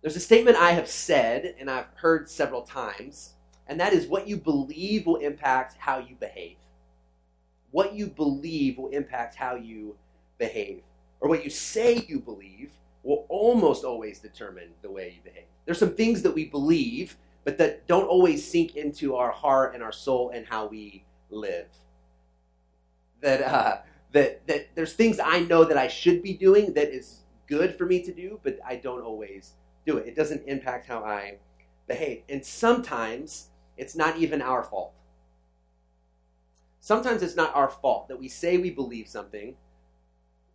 There's a statement I have said and I've heard several times, and that is what you believe will impact how you behave. What you believe will impact how you behave. Or what you say you believe will almost always determine the way you behave. There's some things that we believe, but that don't always sink into our heart and our soul and how we live. That, uh, that, that there's things I know that I should be doing that is good for me to do, but I don't always do it. It doesn't impact how I behave. And sometimes it's not even our fault. Sometimes it's not our fault that we say we believe something,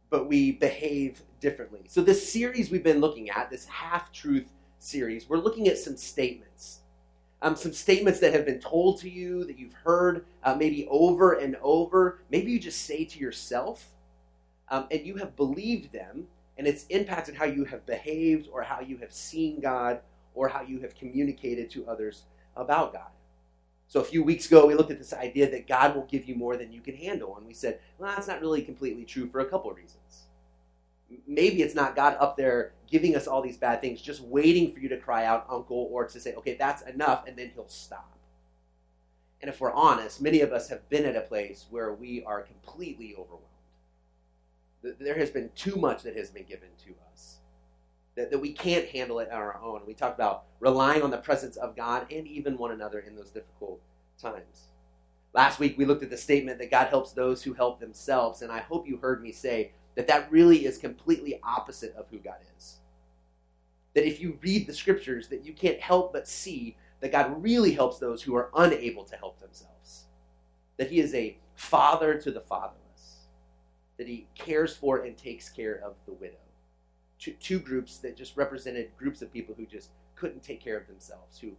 but we behave differently. So, this series we've been looking at, this half truth series, we're looking at some statements. Um, some statements that have been told to you that you've heard uh, maybe over and over. Maybe you just say to yourself, um, and you have believed them, and it's impacted how you have behaved or how you have seen God or how you have communicated to others about God. So a few weeks ago, we looked at this idea that God will give you more than you can handle. And we said, well, that's not really completely true for a couple of reasons. Maybe it's not God up there giving us all these bad things, just waiting for you to cry out, uncle, or to say, okay, that's enough, and then he'll stop. And if we're honest, many of us have been at a place where we are completely overwhelmed there has been too much that has been given to us. That, that we can't handle it on our own. We talked about relying on the presence of God and even one another in those difficult times. Last week we looked at the statement that God helps those who help themselves, and I hope you heard me say that that really is completely opposite of who God is. That if you read the scriptures, that you can't help but see that God really helps those who are unable to help themselves. That He is a father to the father that he cares for and takes care of the widow. Two, two groups that just represented groups of people who just couldn't take care of themselves, who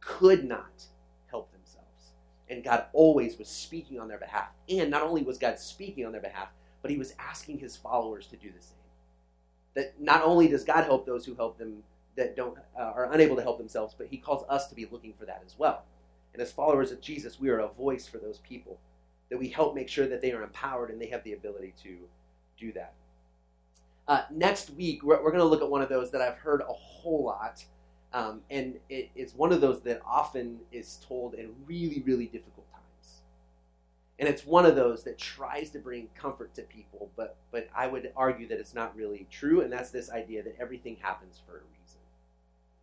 could not help themselves. And God always was speaking on their behalf. And not only was God speaking on their behalf, but he was asking his followers to do the same. That not only does God help those who help them that don't uh, are unable to help themselves, but he calls us to be looking for that as well. And as followers of Jesus, we are a voice for those people that we help make sure that they are empowered and they have the ability to do that. Uh, next week, we're, we're going to look at one of those that I've heard a whole lot. Um, and it is one of those that often is told in really, really difficult times. And it's one of those that tries to bring comfort to people, but, but I would argue that it's not really true. And that's this idea that everything happens for a reason.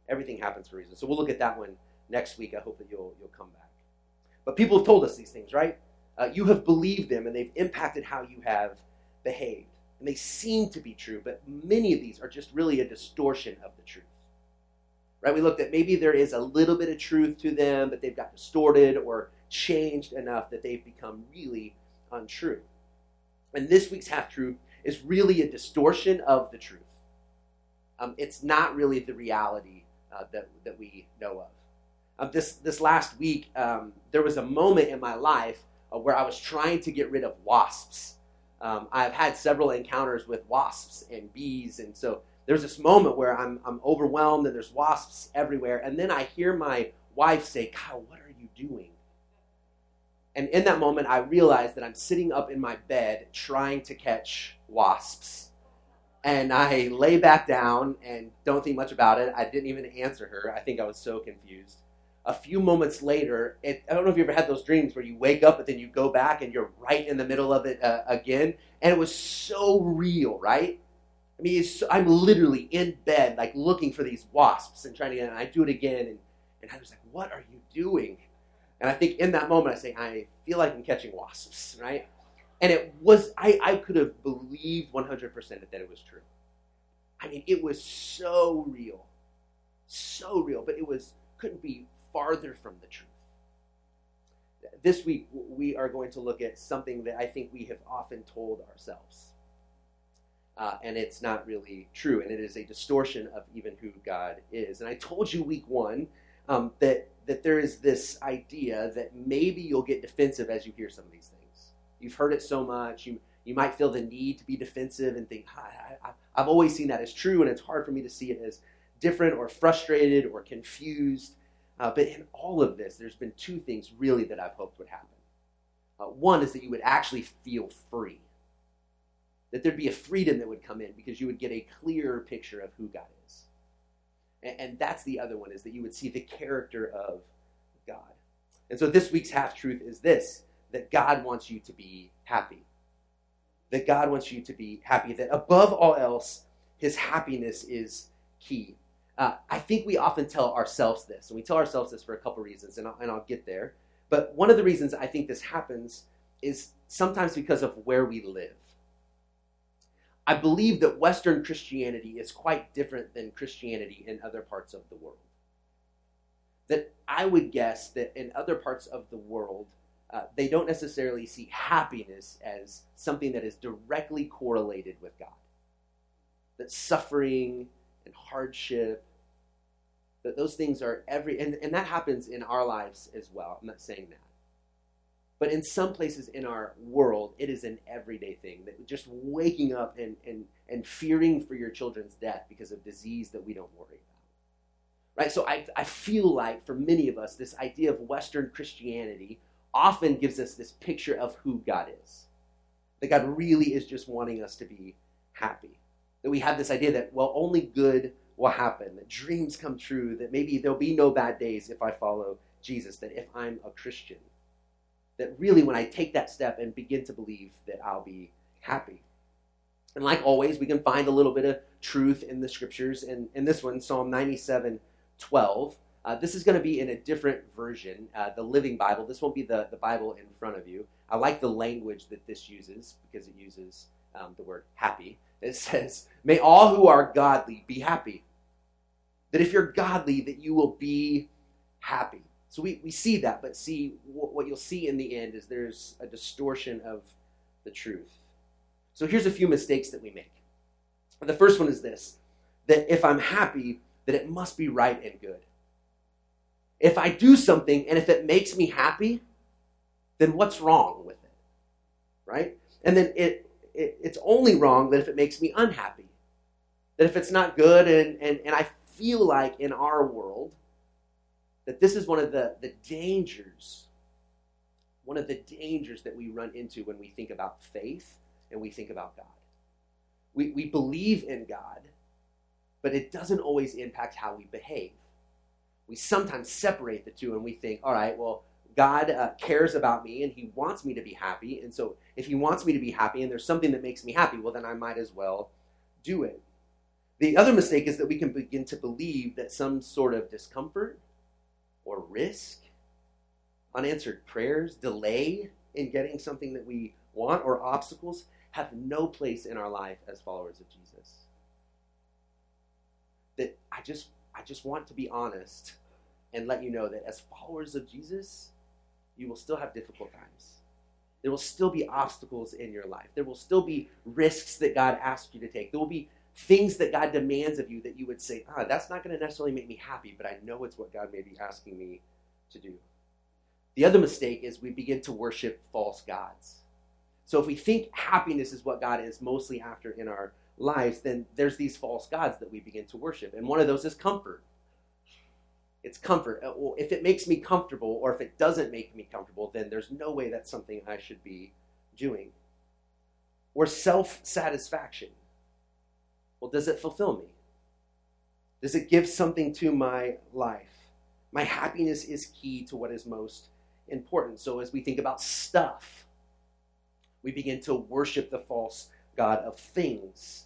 Everything happens for a reason. So we'll look at that one next week. I hope that you'll, you'll come back. But people have told us these things, right? Uh, you have believed them and they've impacted how you have behaved. And they seem to be true, but many of these are just really a distortion of the truth. Right? We looked at maybe there is a little bit of truth to them, but they've got distorted or changed enough that they've become really untrue. And this week's half truth is really a distortion of the truth. Um, it's not really the reality uh, that, that we know of. Um, this, this last week, um, there was a moment in my life where I was trying to get rid of wasps. Um, I've had several encounters with wasps and bees, and so there's this moment where I'm, I'm overwhelmed and there's wasps everywhere, and then I hear my wife say, Kyle, what are you doing? And in that moment, I realize that I'm sitting up in my bed trying to catch wasps. And I lay back down and don't think much about it. I didn't even answer her. I think I was so confused a few moments later, it, I don't know if you ever had those dreams where you wake up, but then you go back and you're right in the middle of it uh, again. And it was so real, right? I mean, so, I'm literally in bed, like looking for these wasps and trying to get, and I do it again. And, and I was like, what are you doing? And I think in that moment, I say, I feel like I'm catching wasps, right? And it was, I, I could have believed 100% that it was true. I mean, it was so real. So real, but it was, couldn't be farther from the truth. This week, we are going to look at something that I think we have often told ourselves. Uh, and it's not really true, and it is a distortion of even who God is. And I told you week one um, that that there is this idea that maybe you'll get defensive as you hear some of these things. You've heard it so much, you you might feel the need to be defensive and think, I, I've always seen that as true, and it's hard for me to see it as different or frustrated or confused. Uh, but in all of this, there's been two things really that I've hoped would happen. Uh, one is that you would actually feel free, that there'd be a freedom that would come in because you would get a clearer picture of who God is. And, and that's the other one, is that you would see the character of God. And so this week's half truth is this that God wants you to be happy. That God wants you to be happy. That above all else, his happiness is key. Uh, I think we often tell ourselves this, and we tell ourselves this for a couple reasons, and I'll, and I'll get there. But one of the reasons I think this happens is sometimes because of where we live. I believe that Western Christianity is quite different than Christianity in other parts of the world. That I would guess that in other parts of the world, uh, they don't necessarily see happiness as something that is directly correlated with God. That suffering and hardship, those things are every, and, and that happens in our lives as well. I'm not saying that. But in some places in our world, it is an everyday thing that just waking up and, and, and fearing for your children's death because of disease that we don't worry about. Right? So I, I feel like for many of us, this idea of Western Christianity often gives us this picture of who God is. That God really is just wanting us to be happy. That we have this idea that, well, only good will happen, that dreams come true, that maybe there'll be no bad days if I follow Jesus, that if I'm a Christian that really when I take that step and begin to believe that I'll be happy. And like always, we can find a little bit of truth in the scriptures. And in this one, Psalm 97 12, uh, this is going to be in a different version, uh, the Living Bible. This won't be the, the Bible in front of you. I like the language that this uses because it uses um, the word happy. It says, May all who are godly be happy. That if you're godly, that you will be happy. So we, we see that, but see what, you'll see in the end is there's a distortion of the truth. So here's a few mistakes that we make. The first one is this that if I'm happy, that it must be right and good. If I do something and if it makes me happy, then what's wrong with it? Right? And then it, it it's only wrong that if it makes me unhappy. That if it's not good and, and, and I feel like in our world, that this is one of the, the dangers, one of the dangers that we run into when we think about faith and we think about God. We, we believe in God, but it doesn't always impact how we behave. We sometimes separate the two and we think, all right, well, God uh, cares about me and He wants me to be happy. And so if He wants me to be happy and there's something that makes me happy, well, then I might as well do it. The other mistake is that we can begin to believe that some sort of discomfort or risk, unanswered prayers, delay in getting something that we want, or obstacles have no place in our life as followers of Jesus. That I just I just want to be honest and let you know that as followers of Jesus, you will still have difficult times. There will still be obstacles in your life. There will still be risks that God asks you to take. There will be things that God demands of you that you would say, ah, that's not going to necessarily make me happy, but I know it's what God may be asking me to do. The other mistake is we begin to worship false gods. So if we think happiness is what God is mostly after in our lives, then there's these false gods that we begin to worship. And one of those is comfort. It's comfort. Uh, if it makes me comfortable or if it doesn't make me comfortable, then there's no way that's something I should be doing. Or self satisfaction. Well, does it fulfill me? Does it give something to my life? My happiness is key to what is most important. So, as we think about stuff, we begin to worship the false God of things.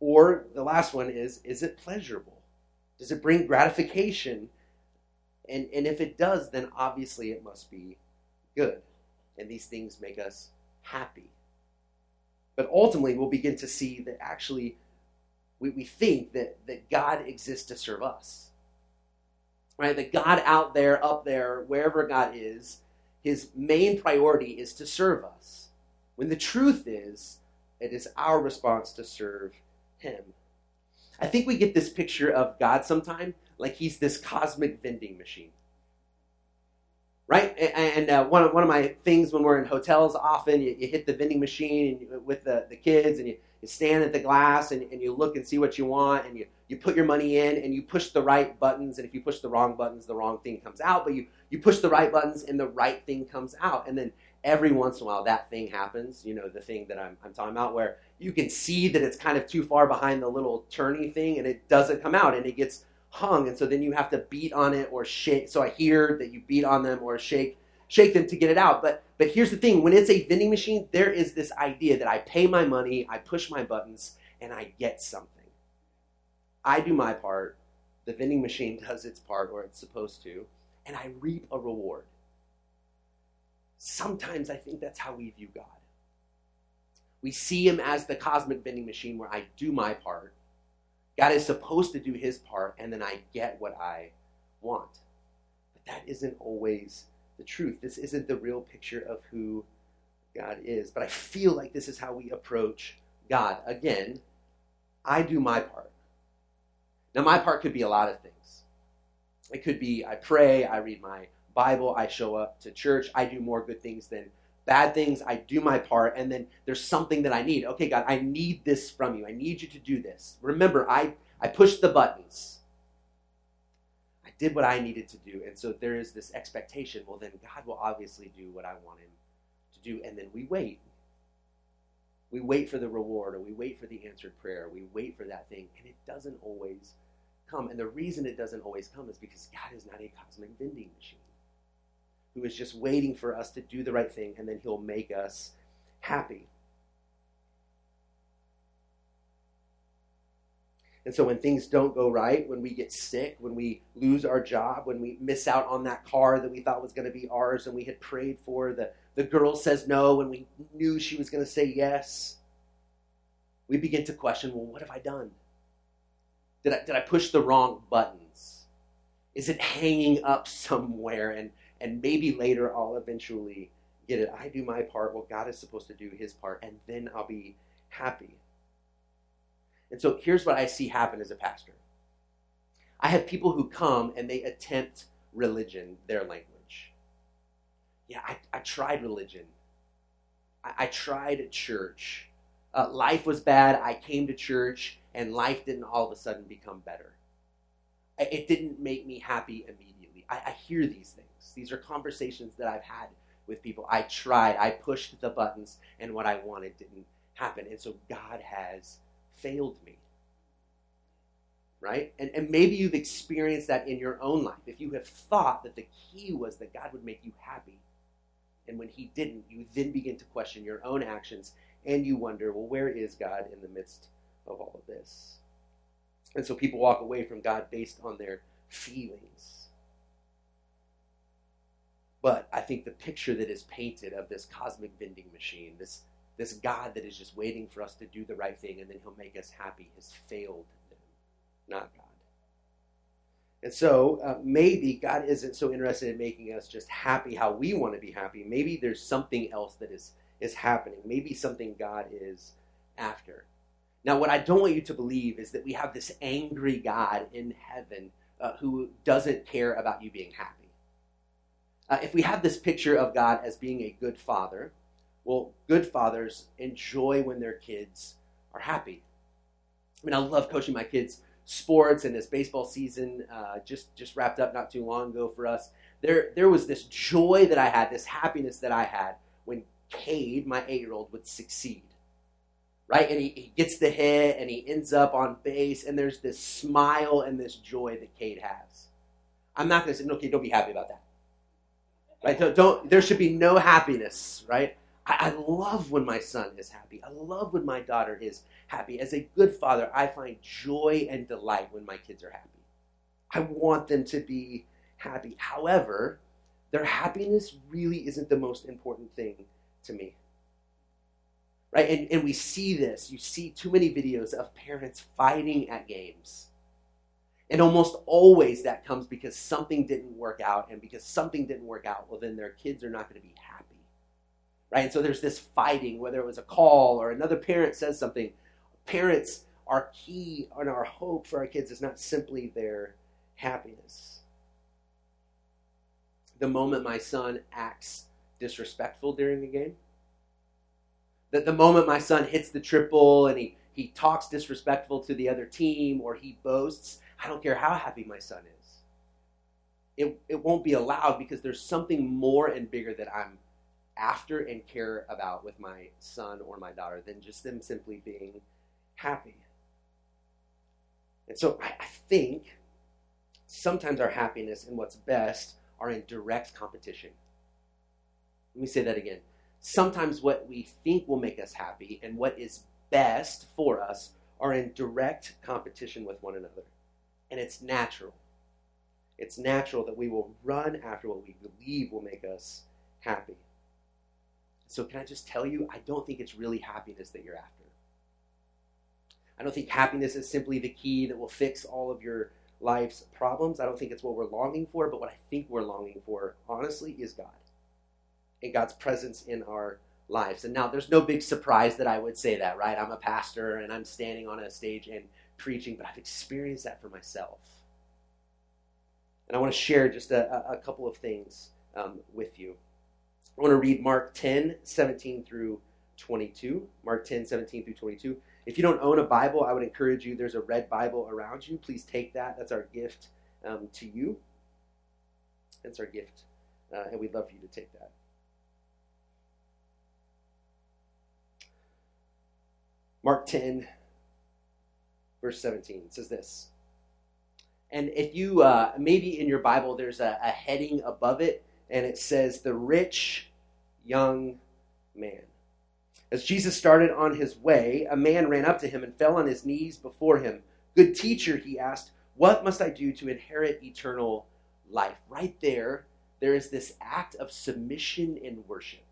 Or the last one is is it pleasurable? Does it bring gratification? And, and if it does, then obviously it must be good. And these things make us happy. But ultimately, we'll begin to see that actually we, we think that, that God exists to serve us. Right? That God out there, up there, wherever God is, his main priority is to serve us. When the truth is, it is our response to serve him. I think we get this picture of God sometime like he's this cosmic vending machine right? And uh, one, of, one of my things when we're in hotels, often you, you hit the vending machine with the, the kids and you, you stand at the glass and, and you look and see what you want and you, you put your money in and you push the right buttons. And if you push the wrong buttons, the wrong thing comes out. But you, you push the right buttons and the right thing comes out. And then every once in a while, that thing happens, you know, the thing that I'm, I'm talking about, where you can see that it's kind of too far behind the little turny thing and it doesn't come out and it gets hung and so then you have to beat on it or shake so i hear that you beat on them or shake shake them to get it out. But but here's the thing when it's a vending machine there is this idea that i pay my money i push my buttons and i get something. I do my part the vending machine does its part or it's supposed to and i reap a reward. Sometimes i think that's how we view god. We see him as the cosmic vending machine where i do my part God is supposed to do his part, and then I get what I want. But that isn't always the truth. This isn't the real picture of who God is. But I feel like this is how we approach God. Again, I do my part. Now, my part could be a lot of things. It could be I pray, I read my Bible, I show up to church, I do more good things than bad things, I do my part, and then there's something that I need. Okay, God, I need this from you. I need you to do this. Remember, I, I pushed the buttons. I did what I needed to do. And so there is this expectation. Well, then God will obviously do what I want him to do. And then we wait. We wait for the reward or we wait for the answered prayer. We wait for that thing. And it doesn't always come. And the reason it doesn't always come is because God is not a cosmic vending machine who is just waiting for us to do the right thing, and then he'll make us happy. And so when things don't go right, when we get sick, when we lose our job, when we miss out on that car that we thought was going to be ours and we had prayed for, the, the girl says no and we knew she was going to say yes, we begin to question well, what have I done? Did I, did I push the wrong buttons? Is it hanging up somewhere? And, and maybe later I'll eventually get it. I do my part. Well, God is supposed to do his part, and then I'll be happy. And so here's what I see happen as a pastor I have people who come and they attempt religion, their language. Yeah, I, I tried religion, I, I tried church. Uh, life was bad. I came to church, and life didn't all of a sudden become better. It didn't make me happy immediately. I, I hear these things. These are conversations that I've had with people. I tried, I pushed the buttons, and what I wanted didn't happen. And so God has failed me. Right? And, and maybe you've experienced that in your own life. If you have thought that the key was that God would make you happy, and when He didn't, you then begin to question your own actions, and you wonder, well, where is God in the midst of all of this? And so people walk away from God based on their feelings but I think the picture that is painted of this cosmic vending machine, this, this God that is just waiting for us to do the right thing and then he'll make us happy, has failed them, not God. And so uh, maybe God isn't so interested in making us just happy how we want to be happy. Maybe there's something else that is, is happening. Maybe something God is after. Now, what I don't want you to believe is that we have this angry God in heaven uh, who doesn't care about you being happy. Uh, if we have this picture of God as being a good father, well, good fathers enjoy when their kids are happy. I mean, I love coaching my kids sports, and this baseball season uh, just just wrapped up not too long ago for us. There, there was this joy that I had, this happiness that I had when Cade, my eight-year-old, would succeed. Right, and he, he gets the hit, and he ends up on base, and there's this smile and this joy that Cade has. I'm not going to say, Cade, don't be happy about that. Right? Don't, don't there should be no happiness, right? I, I love when my son is happy. I love when my daughter is happy. As a good father, I find joy and delight when my kids are happy. I want them to be happy. However, their happiness really isn't the most important thing to me. Right? And, and we see this. You see too many videos of parents fighting at games and almost always that comes because something didn't work out. And because something didn't work out, well, then their kids are not going to be happy. Right? And so there's this fighting, whether it was a call or another parent says something. Parents, our key and our hope for our kids is not simply their happiness. The moment my son acts disrespectful during a game, that the moment my son hits the triple and he, he talks disrespectful to the other team or he boasts, I don't care how happy my son is. It, it won't be allowed because there's something more and bigger that I'm after and care about with my son or my daughter than just them simply being happy. And so I, I think sometimes our happiness and what's best are in direct competition. Let me say that again. Sometimes what we think will make us happy and what is best for us are in direct competition with one another. And it's natural. It's natural that we will run after what we believe will make us happy. So, can I just tell you, I don't think it's really happiness that you're after. I don't think happiness is simply the key that will fix all of your life's problems. I don't think it's what we're longing for, but what I think we're longing for, honestly, is God and God's presence in our lives. And now there's no big surprise that I would say that, right? I'm a pastor and I'm standing on a stage and preaching, but I've experienced that for myself. And I want to share just a, a couple of things um, with you. I want to read Mark 10, 17 through 22. Mark 10, 17 through 22. If you don't own a Bible, I would encourage you, there's a red Bible around you. Please take that. That's our gift um, to you. That's our gift. Uh, and we'd love for you to take that. Mark 10, verse 17 says this. And if you, uh, maybe in your Bible, there's a, a heading above it, and it says, The Rich Young Man. As Jesus started on his way, a man ran up to him and fell on his knees before him. Good teacher, he asked, What must I do to inherit eternal life? Right there, there is this act of submission and worship.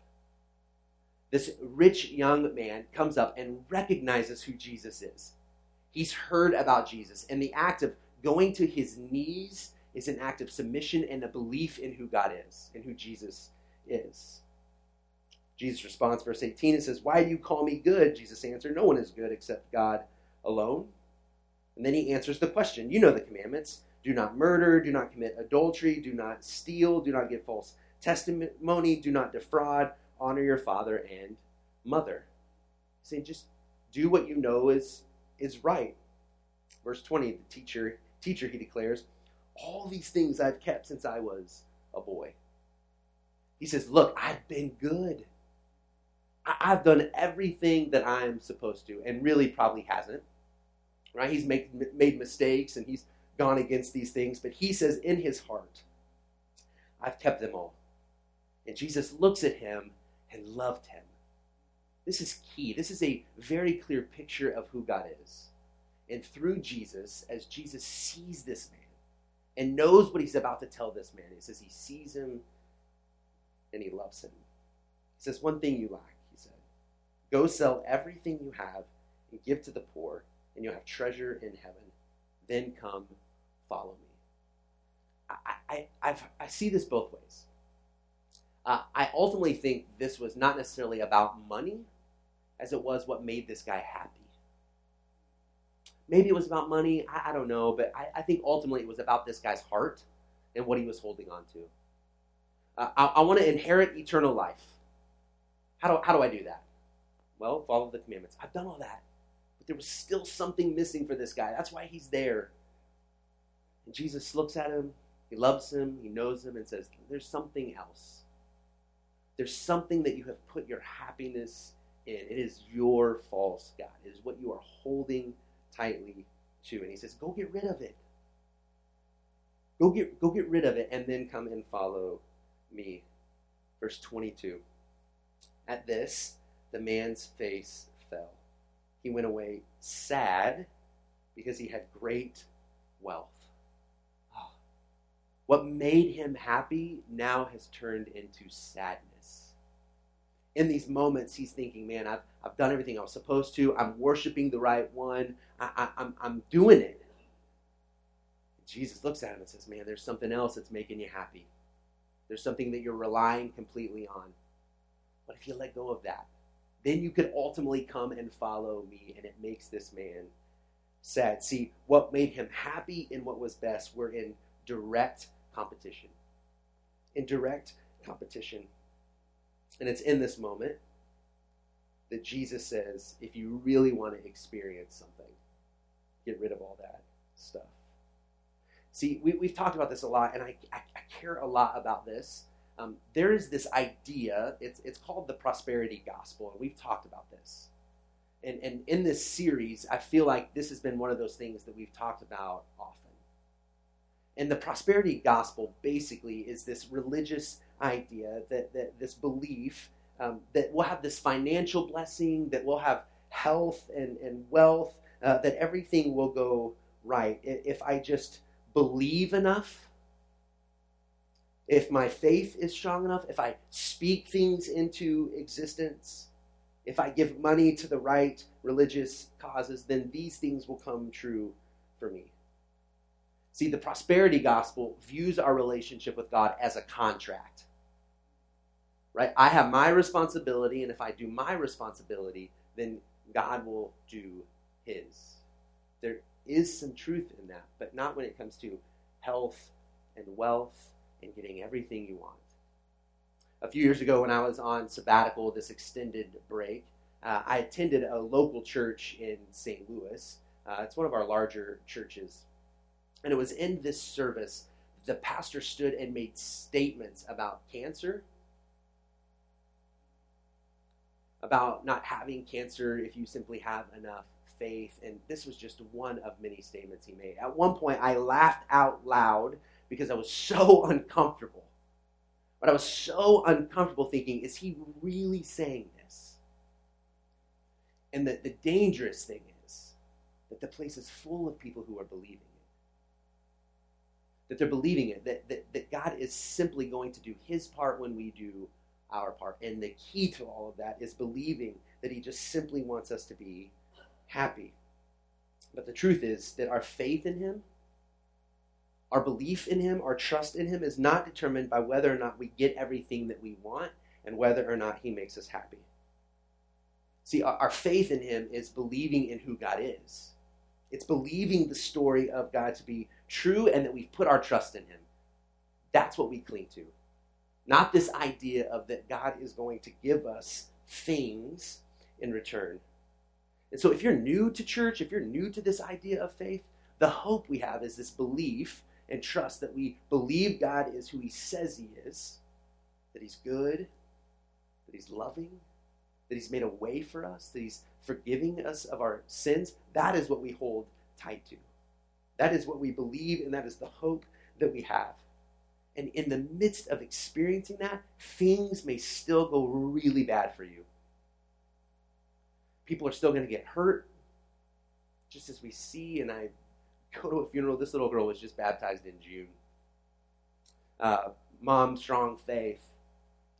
This rich young man comes up and recognizes who Jesus is. He's heard about Jesus, and the act of going to his knees is an act of submission and a belief in who God is and who Jesus is. Jesus responds, verse 18, it says, Why do you call me good? Jesus answered, No one is good except God alone. And then he answers the question. You know the commandments do not murder, do not commit adultery, do not steal, do not give false testimony, do not defraud, honor your father and mother. Saying just do what you know is, is right. Verse 20, the teacher, teacher, he declares, All these things I've kept since I was a boy. He says, Look, I've been good. I've done everything that I'm supposed to, and really probably hasn't. Right? He's make, made mistakes and he's gone against these things, but he says in his heart, I've kept them all. And Jesus looks at him and loved him. This is key. This is a very clear picture of who God is. And through Jesus, as Jesus sees this man and knows what he's about to tell this man, he says he sees him and he loves him. He says, One thing you lack he said Go sell everything you have and give to the poor, and you'll have treasure in heaven. Then come, follow me. I, I, I've, I see this both ways. Uh, I ultimately think this was not necessarily about money as it was what made this guy happy. Maybe it was about money, I, I don't know, but I, I, think ultimately it was about this guy's heart and what he was holding on to. Uh, I, I want to inherit eternal life. How do, how do I do that? Well, follow the commandments. I've done all that. But there was still something missing for this guy. That's why he's there. And Jesus looks at him, he loves him, he knows him, and says, There's something else. There's something that you have put your happiness It is your false God. It is what you are holding tightly to. And he says, Go get rid of it. Go get, go get rid of it and then come and follow me. Verse 22. At this, the man's face fell. He went away sad because he had great wealth. Oh. What made him happy now has turned into sadness. In these moments, he's thinking, man, I've, I've done everything I was supposed to. I'm worshiping the right one. I, I, I'm, I'm doing it. Jesus looks at him and says, man, there's something else that's making you happy. There's something that you're relying completely on. What if you let go of that? then you could ultimately come and follow me. And it makes this man sad. See, what made him happy and what was best were in direct competition. In direct competition. And it's in this moment that Jesus says, if you really want to experience something, get rid of all that stuff. See, we, have talked about this a lot, and I, I, I care a lot about this um, there is this idea, it's, it's called the prosperity gospel, and we've talked about this. And, and in this series, I feel like this has been one of those things that we've talked about often. And the prosperity gospel basically is this religious idea that, that this belief um, that we'll have this financial blessing, that we'll have health and, and wealth, uh, that everything will go right if I just believe enough if my faith is strong enough, if I speak things into existence, if I give money to the right religious causes, then these things will come true for me. See, the prosperity gospel views our relationship with God as a contract. Right? I have my responsibility, and if I do my responsibility, then God will do his. There is some truth in that, but not when it comes to health and wealth and getting everything you want. A few years ago, when I was on sabbatical, this extended break, uh, I attended a local church in St. Louis. Uh, it's one of our larger churches. And it was in this service the pastor stood and made statements about cancer, about not having cancer if you simply have enough faith. And this was just one of many statements he made. At one point, I laughed out loud because I was so uncomfortable. But I was so uncomfortable thinking, is he really saying this? And that the dangerous thing is that the place is full of people who are believing. That they're believing it, that, that, that God is simply going to do his part when we do our part. And the key to all of that is believing that he just simply wants us to be happy. But the truth is that our faith in him our belief in Him, our trust in Him is not determined by whether or not we get everything that we want and whether or not He makes us happy. See, our faith in Him is believing in who God is. It's believing the story of God to be true and that we've put our trust in Him. That's what we cling to. Not this idea of that God is going to give us things in return. And so, if you're new to church, if you're new to this idea of faith, the hope we have is this belief and trust that we believe God is who He says He is, that He's good, that He's loving, that He's made a way for us, that He's forgiving us of our sins. That is what we hold tight to. That is what we believe, and that is the hope that we have. And in the midst of experiencing that, things may still go really bad for you. People are still going to get hurt, just as we see, and I go to a funeral. This little girl was just baptized in June. Uh, mom, strong faith,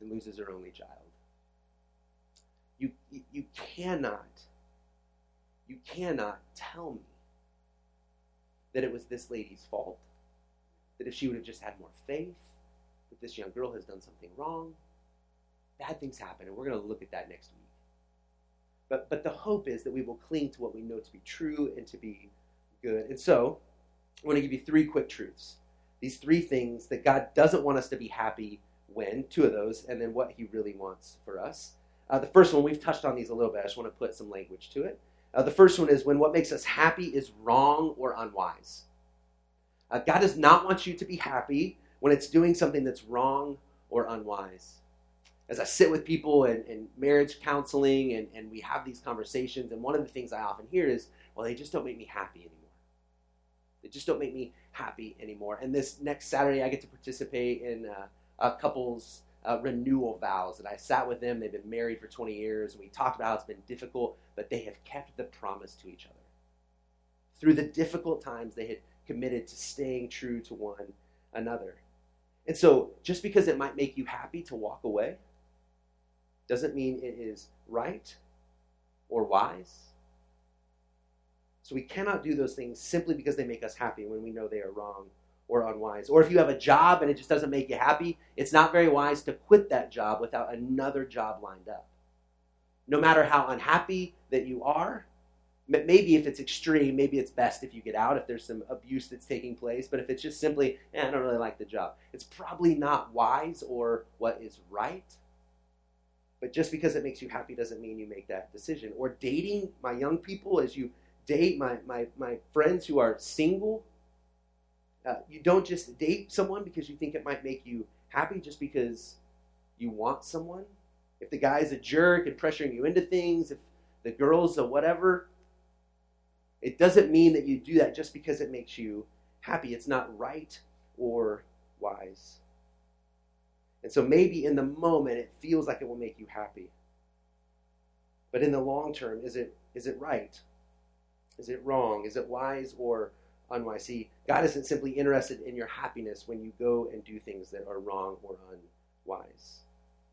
and loses her only child. You, you, you cannot, you cannot tell me that it was this lady's fault. That if she would have just had more faith, that this young girl has done something wrong. Bad things happen, and we're going to look at that next week. But, but the hope is that we will cling to what we know to be true and to be good. And so, I want to give you three quick truths. These three things that God doesn't want us to be happy when, two of those, and then what He really wants for us. Uh, the first one, we've touched on these a little bit. I just want to put some language to it. Uh, the first one is when what makes us happy is wrong or unwise. Uh, God does not want you to be happy when it's doing something that's wrong or unwise. As I sit with people in, in marriage counseling and, and we have these conversations, and one of the things I often hear is, well, they just don't make me happy anymore. They just don't make me happy anymore. And this next Saturday, I get to participate in uh, a couple's uh, renewal vows. And I sat with them. They've been married for 20 years. And we talked about how it's been difficult, but they have kept the promise to each other. Through the difficult times, they had committed to staying true to one another. And so, just because it might make you happy to walk away doesn't mean it is right or wise so we cannot do those things simply because they make us happy when we know they are wrong or unwise. Or if you have a job and it just doesn't make you happy, it's not very wise to quit that job without another job lined up. No matter how unhappy that you are, maybe if it's extreme, maybe it's best if you get out if there's some abuse that's taking place. But if it's just simply, eh, I don't really like the job, it's probably not wise or what is right. But just because it makes you happy doesn't mean you make that decision. Or dating my young people as you date my, my, my friends who are single. Uh, you don't just date someone because you think it might make you happy just because you want someone, if the guy's a jerk and pressuring you into things, if the girl's a whatever, it doesn't mean that you do that just because it makes you happy. It's not right or wise. And so maybe in the moment it feels like it will make you happy. But in the long term, is it is it right? Is it wrong? Is it wise or See, God isn't simply interested in your happiness when you go and do things that are wrong or unwise.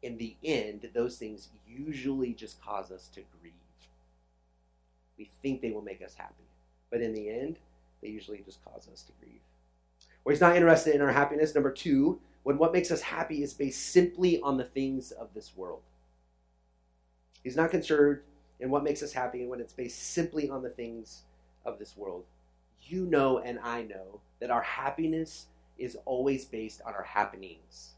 In the end, those things usually just cause us to grieve. We think they will make us happy. But in the end, they usually just cause us to grieve. Or he's not interested in our happiness. Number two, when what makes us happy is based simply on the things of this world. He's not concerned in what makes us happy when it's based simply on the things of this world. You know, and I know, that our happiness is always based on our happenings.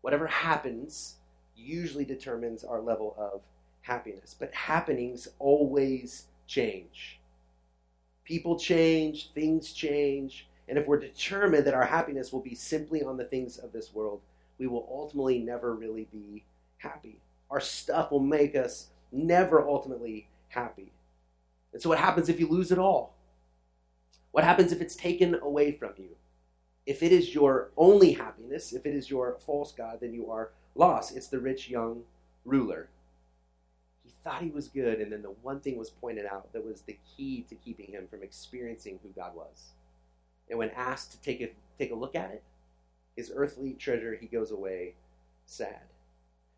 Whatever happens usually determines our level of happiness. But happenings always change. People change, things change, and if we're determined that our happiness will be simply on the things of this world, we will ultimately never really be happy. Our stuff will make us never ultimately happy. And so, what happens if you lose it all? What happens if it's taken away from you? If it is your only happiness, if it is your false God, then you are lost. It's the rich young ruler. He thought he was good, and then the one thing was pointed out that was the key to keeping him from experiencing who God was. And when asked to take a, take a look at it, his earthly treasure, he goes away sad.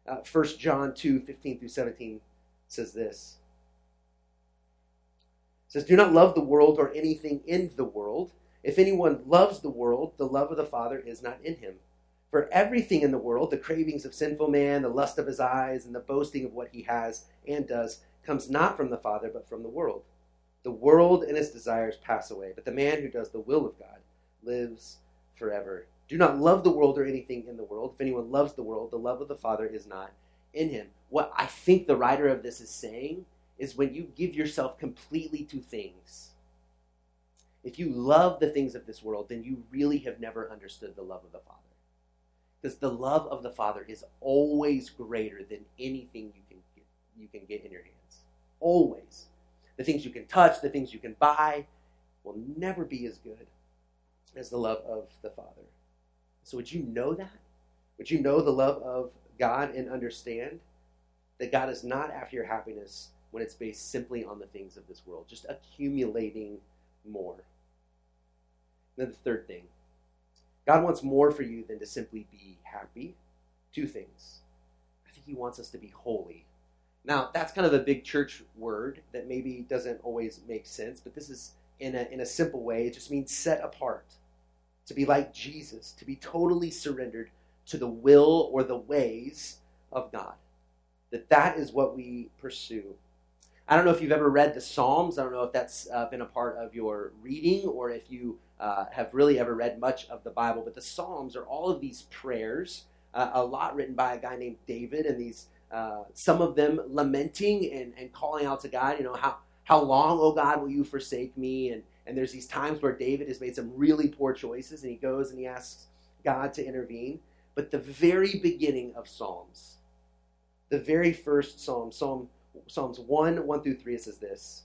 Uh, 1 John 2 15 through 17 says this. Says, Do not love the world or anything in the world. If anyone loves the world, the love of the Father is not in him. For everything in the world, the cravings of sinful man, the lust of his eyes, and the boasting of what he has and does, comes not from the Father, but from the world. The world and its desires pass away, but the man who does the will of God lives forever. Do not love the world or anything in the world. If anyone loves the world, the love of the Father is not in him. What I think the writer of this is saying is when you give yourself completely to things, if you love the things of this world, then you really have never understood the love of the Father. Because the love of the Father is always greater than anything you can get, you can get in your hands. Always. The things you can touch, the things you can buy, will never be as good as the love of the Father. So, would you know that? Would you know the love of God and understand that God is not after your happiness when it's based simply on the things of this world, just accumulating more? then the third thing God wants more for you than to simply be happy. Two things. I think He wants us to be holy now, that's kind of a big church word that maybe doesn't always make sense, but this is in a, in a simple way. It just means set apart, to be like Jesus, to be totally surrendered to the will or the ways of God. That that is what we pursue. I don't know if you've ever read the Psalms. I don't know if that's uh, been a part of your reading or if you uh, have really ever read much of the Bible, but the Psalms are all of these prayers, uh, a lot written by a guy named David, and these uh, some of them lamenting and, and calling out to God, you know, how, how long, oh God, will you forsake me? And, and there's these times where David has made some really poor choices and he goes and he asks God to intervene. But the very beginning of Psalms, the very first Psalm, Psalm Psalms 1, 1 through 3, it says this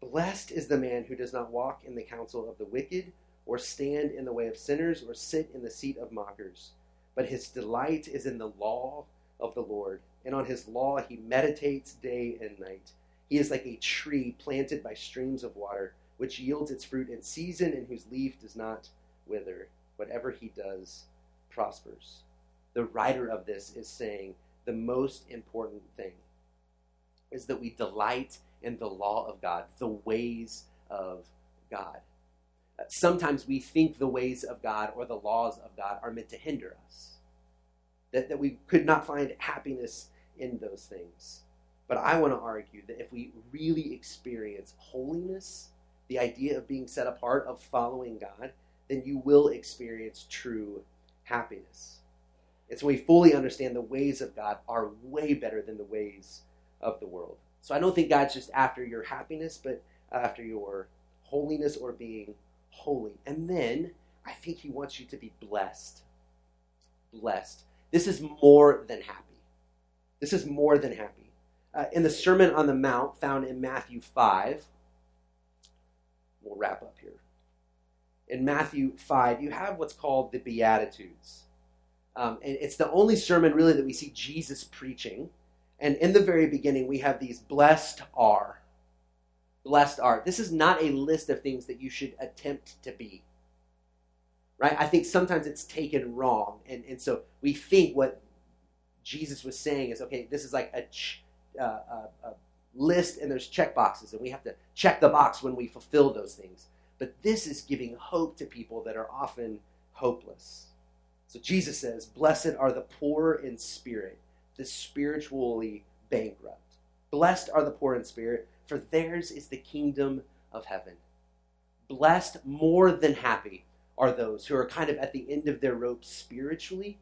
Blessed is the man who does not walk in the counsel of the wicked, or stand in the way of sinners, or sit in the seat of mockers. But his delight is in the law of the Lord, and on his law he meditates day and night. He is like a tree planted by streams of water, which yields its fruit in season and whose leaf does not wither. Whatever he does prospers. The writer of this is saying the most important thing is that we delight in the law of God, the ways of God. Sometimes we think the ways of God or the laws of God are meant to hinder us that, that we could not find happiness in those things. But I want to argue that if we really experience holiness, the idea of being set apart, of following God, then you will experience true happiness. And so we fully understand the ways of God are way better than the ways of the world. So I don't think God's just after your happiness, but after your holiness or being holy. And then I think He wants you to be blessed. blessed. This is more than happy. This is more than happy. Uh, in the Sermon on the Mount, found in Matthew 5, we'll wrap up here. In Matthew 5, you have what's called the Beatitudes. Um, and it's the only sermon really that we see Jesus preaching. And in the very beginning, we have these blessed are. Blessed are. This is not a list of things that you should attempt to be. Right? I think sometimes it's taken wrong. And, and so we think what Jesus was saying is okay, this is like a, ch- uh, a, a list and there's check boxes, and we have to check the box when we fulfill those things. But this is giving hope to people that are often hopeless. So Jesus says, Blessed are the poor in spirit, the spiritually bankrupt. Blessed are the poor in spirit, for theirs is the kingdom of heaven. Blessed more than happy are those who are kind of at the end of their rope spiritually,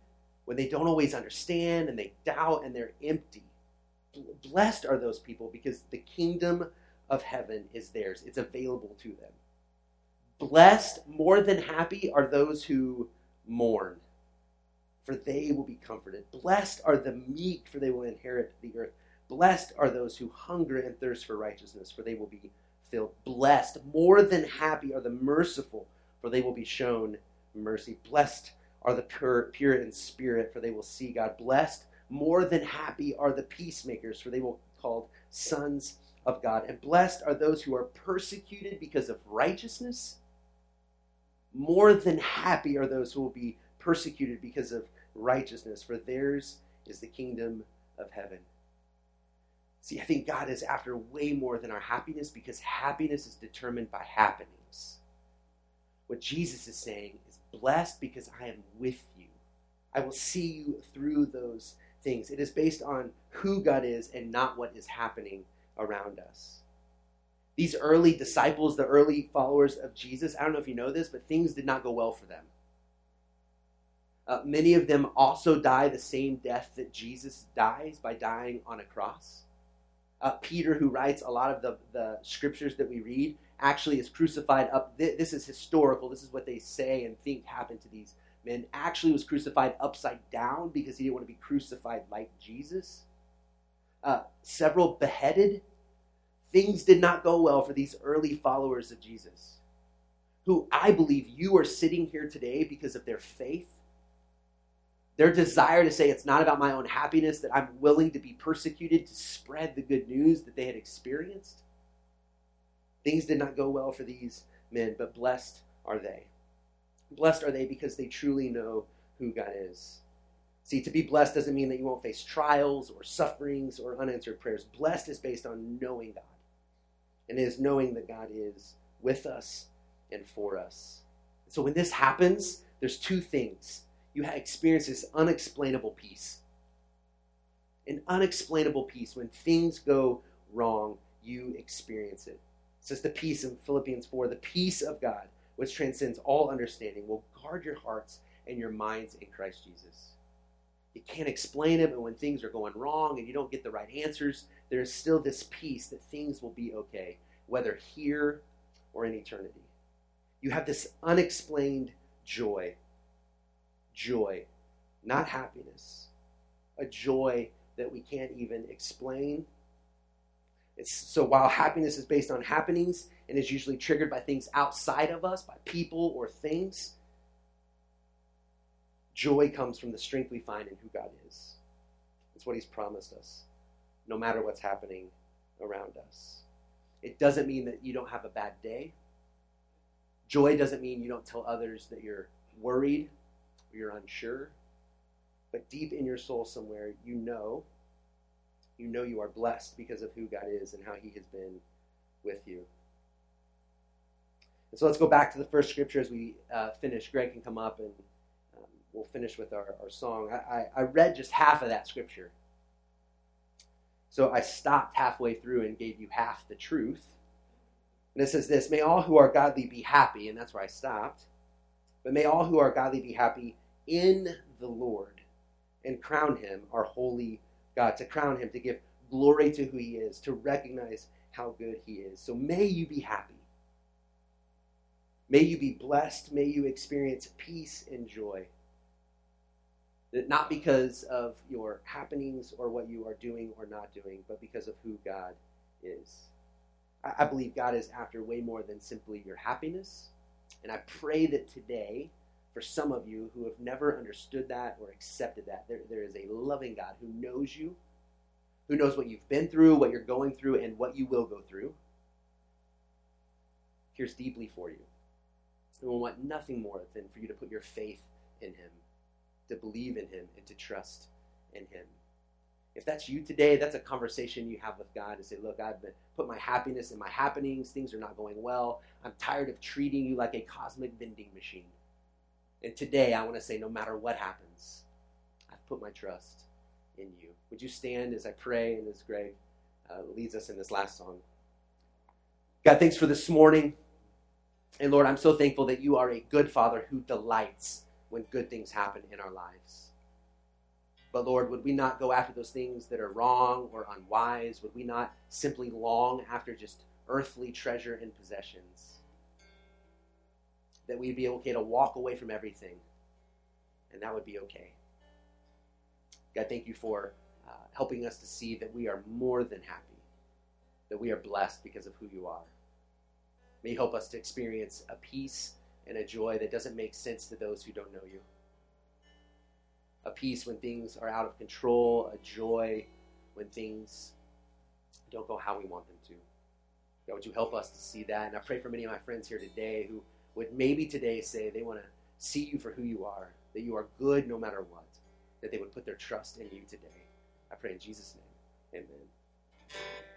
when they don't always understand and they doubt and they're empty. Blessed are those people because the kingdom of heaven is theirs, it's available to them. Blessed more than happy are those who mourn for they will be comforted. Blessed are the meek, for they will inherit the earth. Blessed are those who hunger and thirst for righteousness, for they will be filled. Blessed, more than happy, are the merciful, for they will be shown mercy. Blessed are the pure, pure in spirit, for they will see God. Blessed, more than happy, are the peacemakers, for they will be called sons of God. And blessed are those who are persecuted because of righteousness. More than happy are those who will be persecuted because of righteousness, for theirs is the kingdom of heaven. See, I think God is after way more than our happiness because happiness is determined by happenings. What Jesus is saying is, blessed because I am with you. I will see you through those things. It is based on who God is and not what is happening around us. These early disciples, the early followers of Jesus, I don't know if you know this, but things did not go well for them. Uh, many of them also die the same death that Jesus dies by dying on a cross. Uh, Peter, who writes a lot of the, the scriptures that we read, actually is crucified up. This is historical. This is what they say and think happened to these men. Actually, was crucified upside down because he didn't want to be crucified like Jesus. Uh, several beheaded. Things did not go well for these early followers of Jesus, who I believe you are sitting here today because of their faith their desire to say it's not about my own happiness, that I'm willing to be persecuted to spread the good news that they had experienced. Things did not go well for these men, but blessed are they. Blessed are they because they truly know who God is. See, to be blessed doesn't mean that you won't face trials or sufferings or unanswered prayers. Blessed is based on knowing God. And it is knowing that God is with us and for us. So when this happens, there's two things you experience this unexplainable peace. An unexplainable peace. When things go wrong, you experience it. It says the peace in Philippians 4 the peace of God, which transcends all understanding, will guard your hearts and your minds in Christ Jesus. You can't explain it, but when things are going wrong and you don't get the right answers, there is still this peace that things will be okay, whether here or in eternity. You have this unexplained joy joy, not happiness. A joy that we can't even explain. It's, so while happiness is based on happenings and is usually triggered by things outside of us, by people or things, joy comes from the strength we find in who God is. It's what He's promised us, no matter what's happening around us. It doesn't mean that you don't have a bad day. Joy doesn't mean you don't tell others that you're worried you're unsure. But deep in your soul somewhere, you know, you know you are blessed because of who God is and how He has been with you. And so let's go back to the first scripture as we uh, finish. Greg can come up and um, we'll finish with our, our song. I, I, I read just half of that scripture. So I stopped halfway through and gave you half the truth. And it says this May all who are godly be happy, and that's where I stopped. But may all who are godly be happy in the Lord and crown him our holy God, to crown him, to give glory to who he is, to recognize how good he is. So may you be happy. May you be blessed. May you experience peace and joy. Not because of your happenings or what you are doing or not doing, but because of who God is. I believe God is after way more than simply your happiness. And I pray that today, for some of you who have never understood that or accepted that, there, there is a loving God who knows you, who knows what you've been through, what you're going through, and what you will go through, cares deeply for you. And will want nothing more than for you to put your faith in Him, to believe in Him, and to trust in Him. If that's you today, that's a conversation you have with God to say, Look, I've been, put my happiness in my happenings. Things are not going well. I'm tired of treating you like a cosmic vending machine. And today, I want to say, no matter what happens, I've put my trust in you. Would you stand as I pray and as Greg uh, leads us in this last song? God, thanks for this morning. And Lord, I'm so thankful that you are a good father who delights when good things happen in our lives. But Lord, would we not go after those things that are wrong or unwise? Would we not simply long after just earthly treasure and possessions? That we'd be okay to walk away from everything, and that would be okay. God, thank you for uh, helping us to see that we are more than happy, that we are blessed because of who you are. May you help us to experience a peace and a joy that doesn't make sense to those who don't know you a peace when things are out of control, a joy when things don't go how we want them to. God, would you help us to see that? And I pray for many of my friends here today who would maybe today say they want to see you for who you are, that you are good no matter what, that they would put their trust in you today. I pray in Jesus' name. Amen.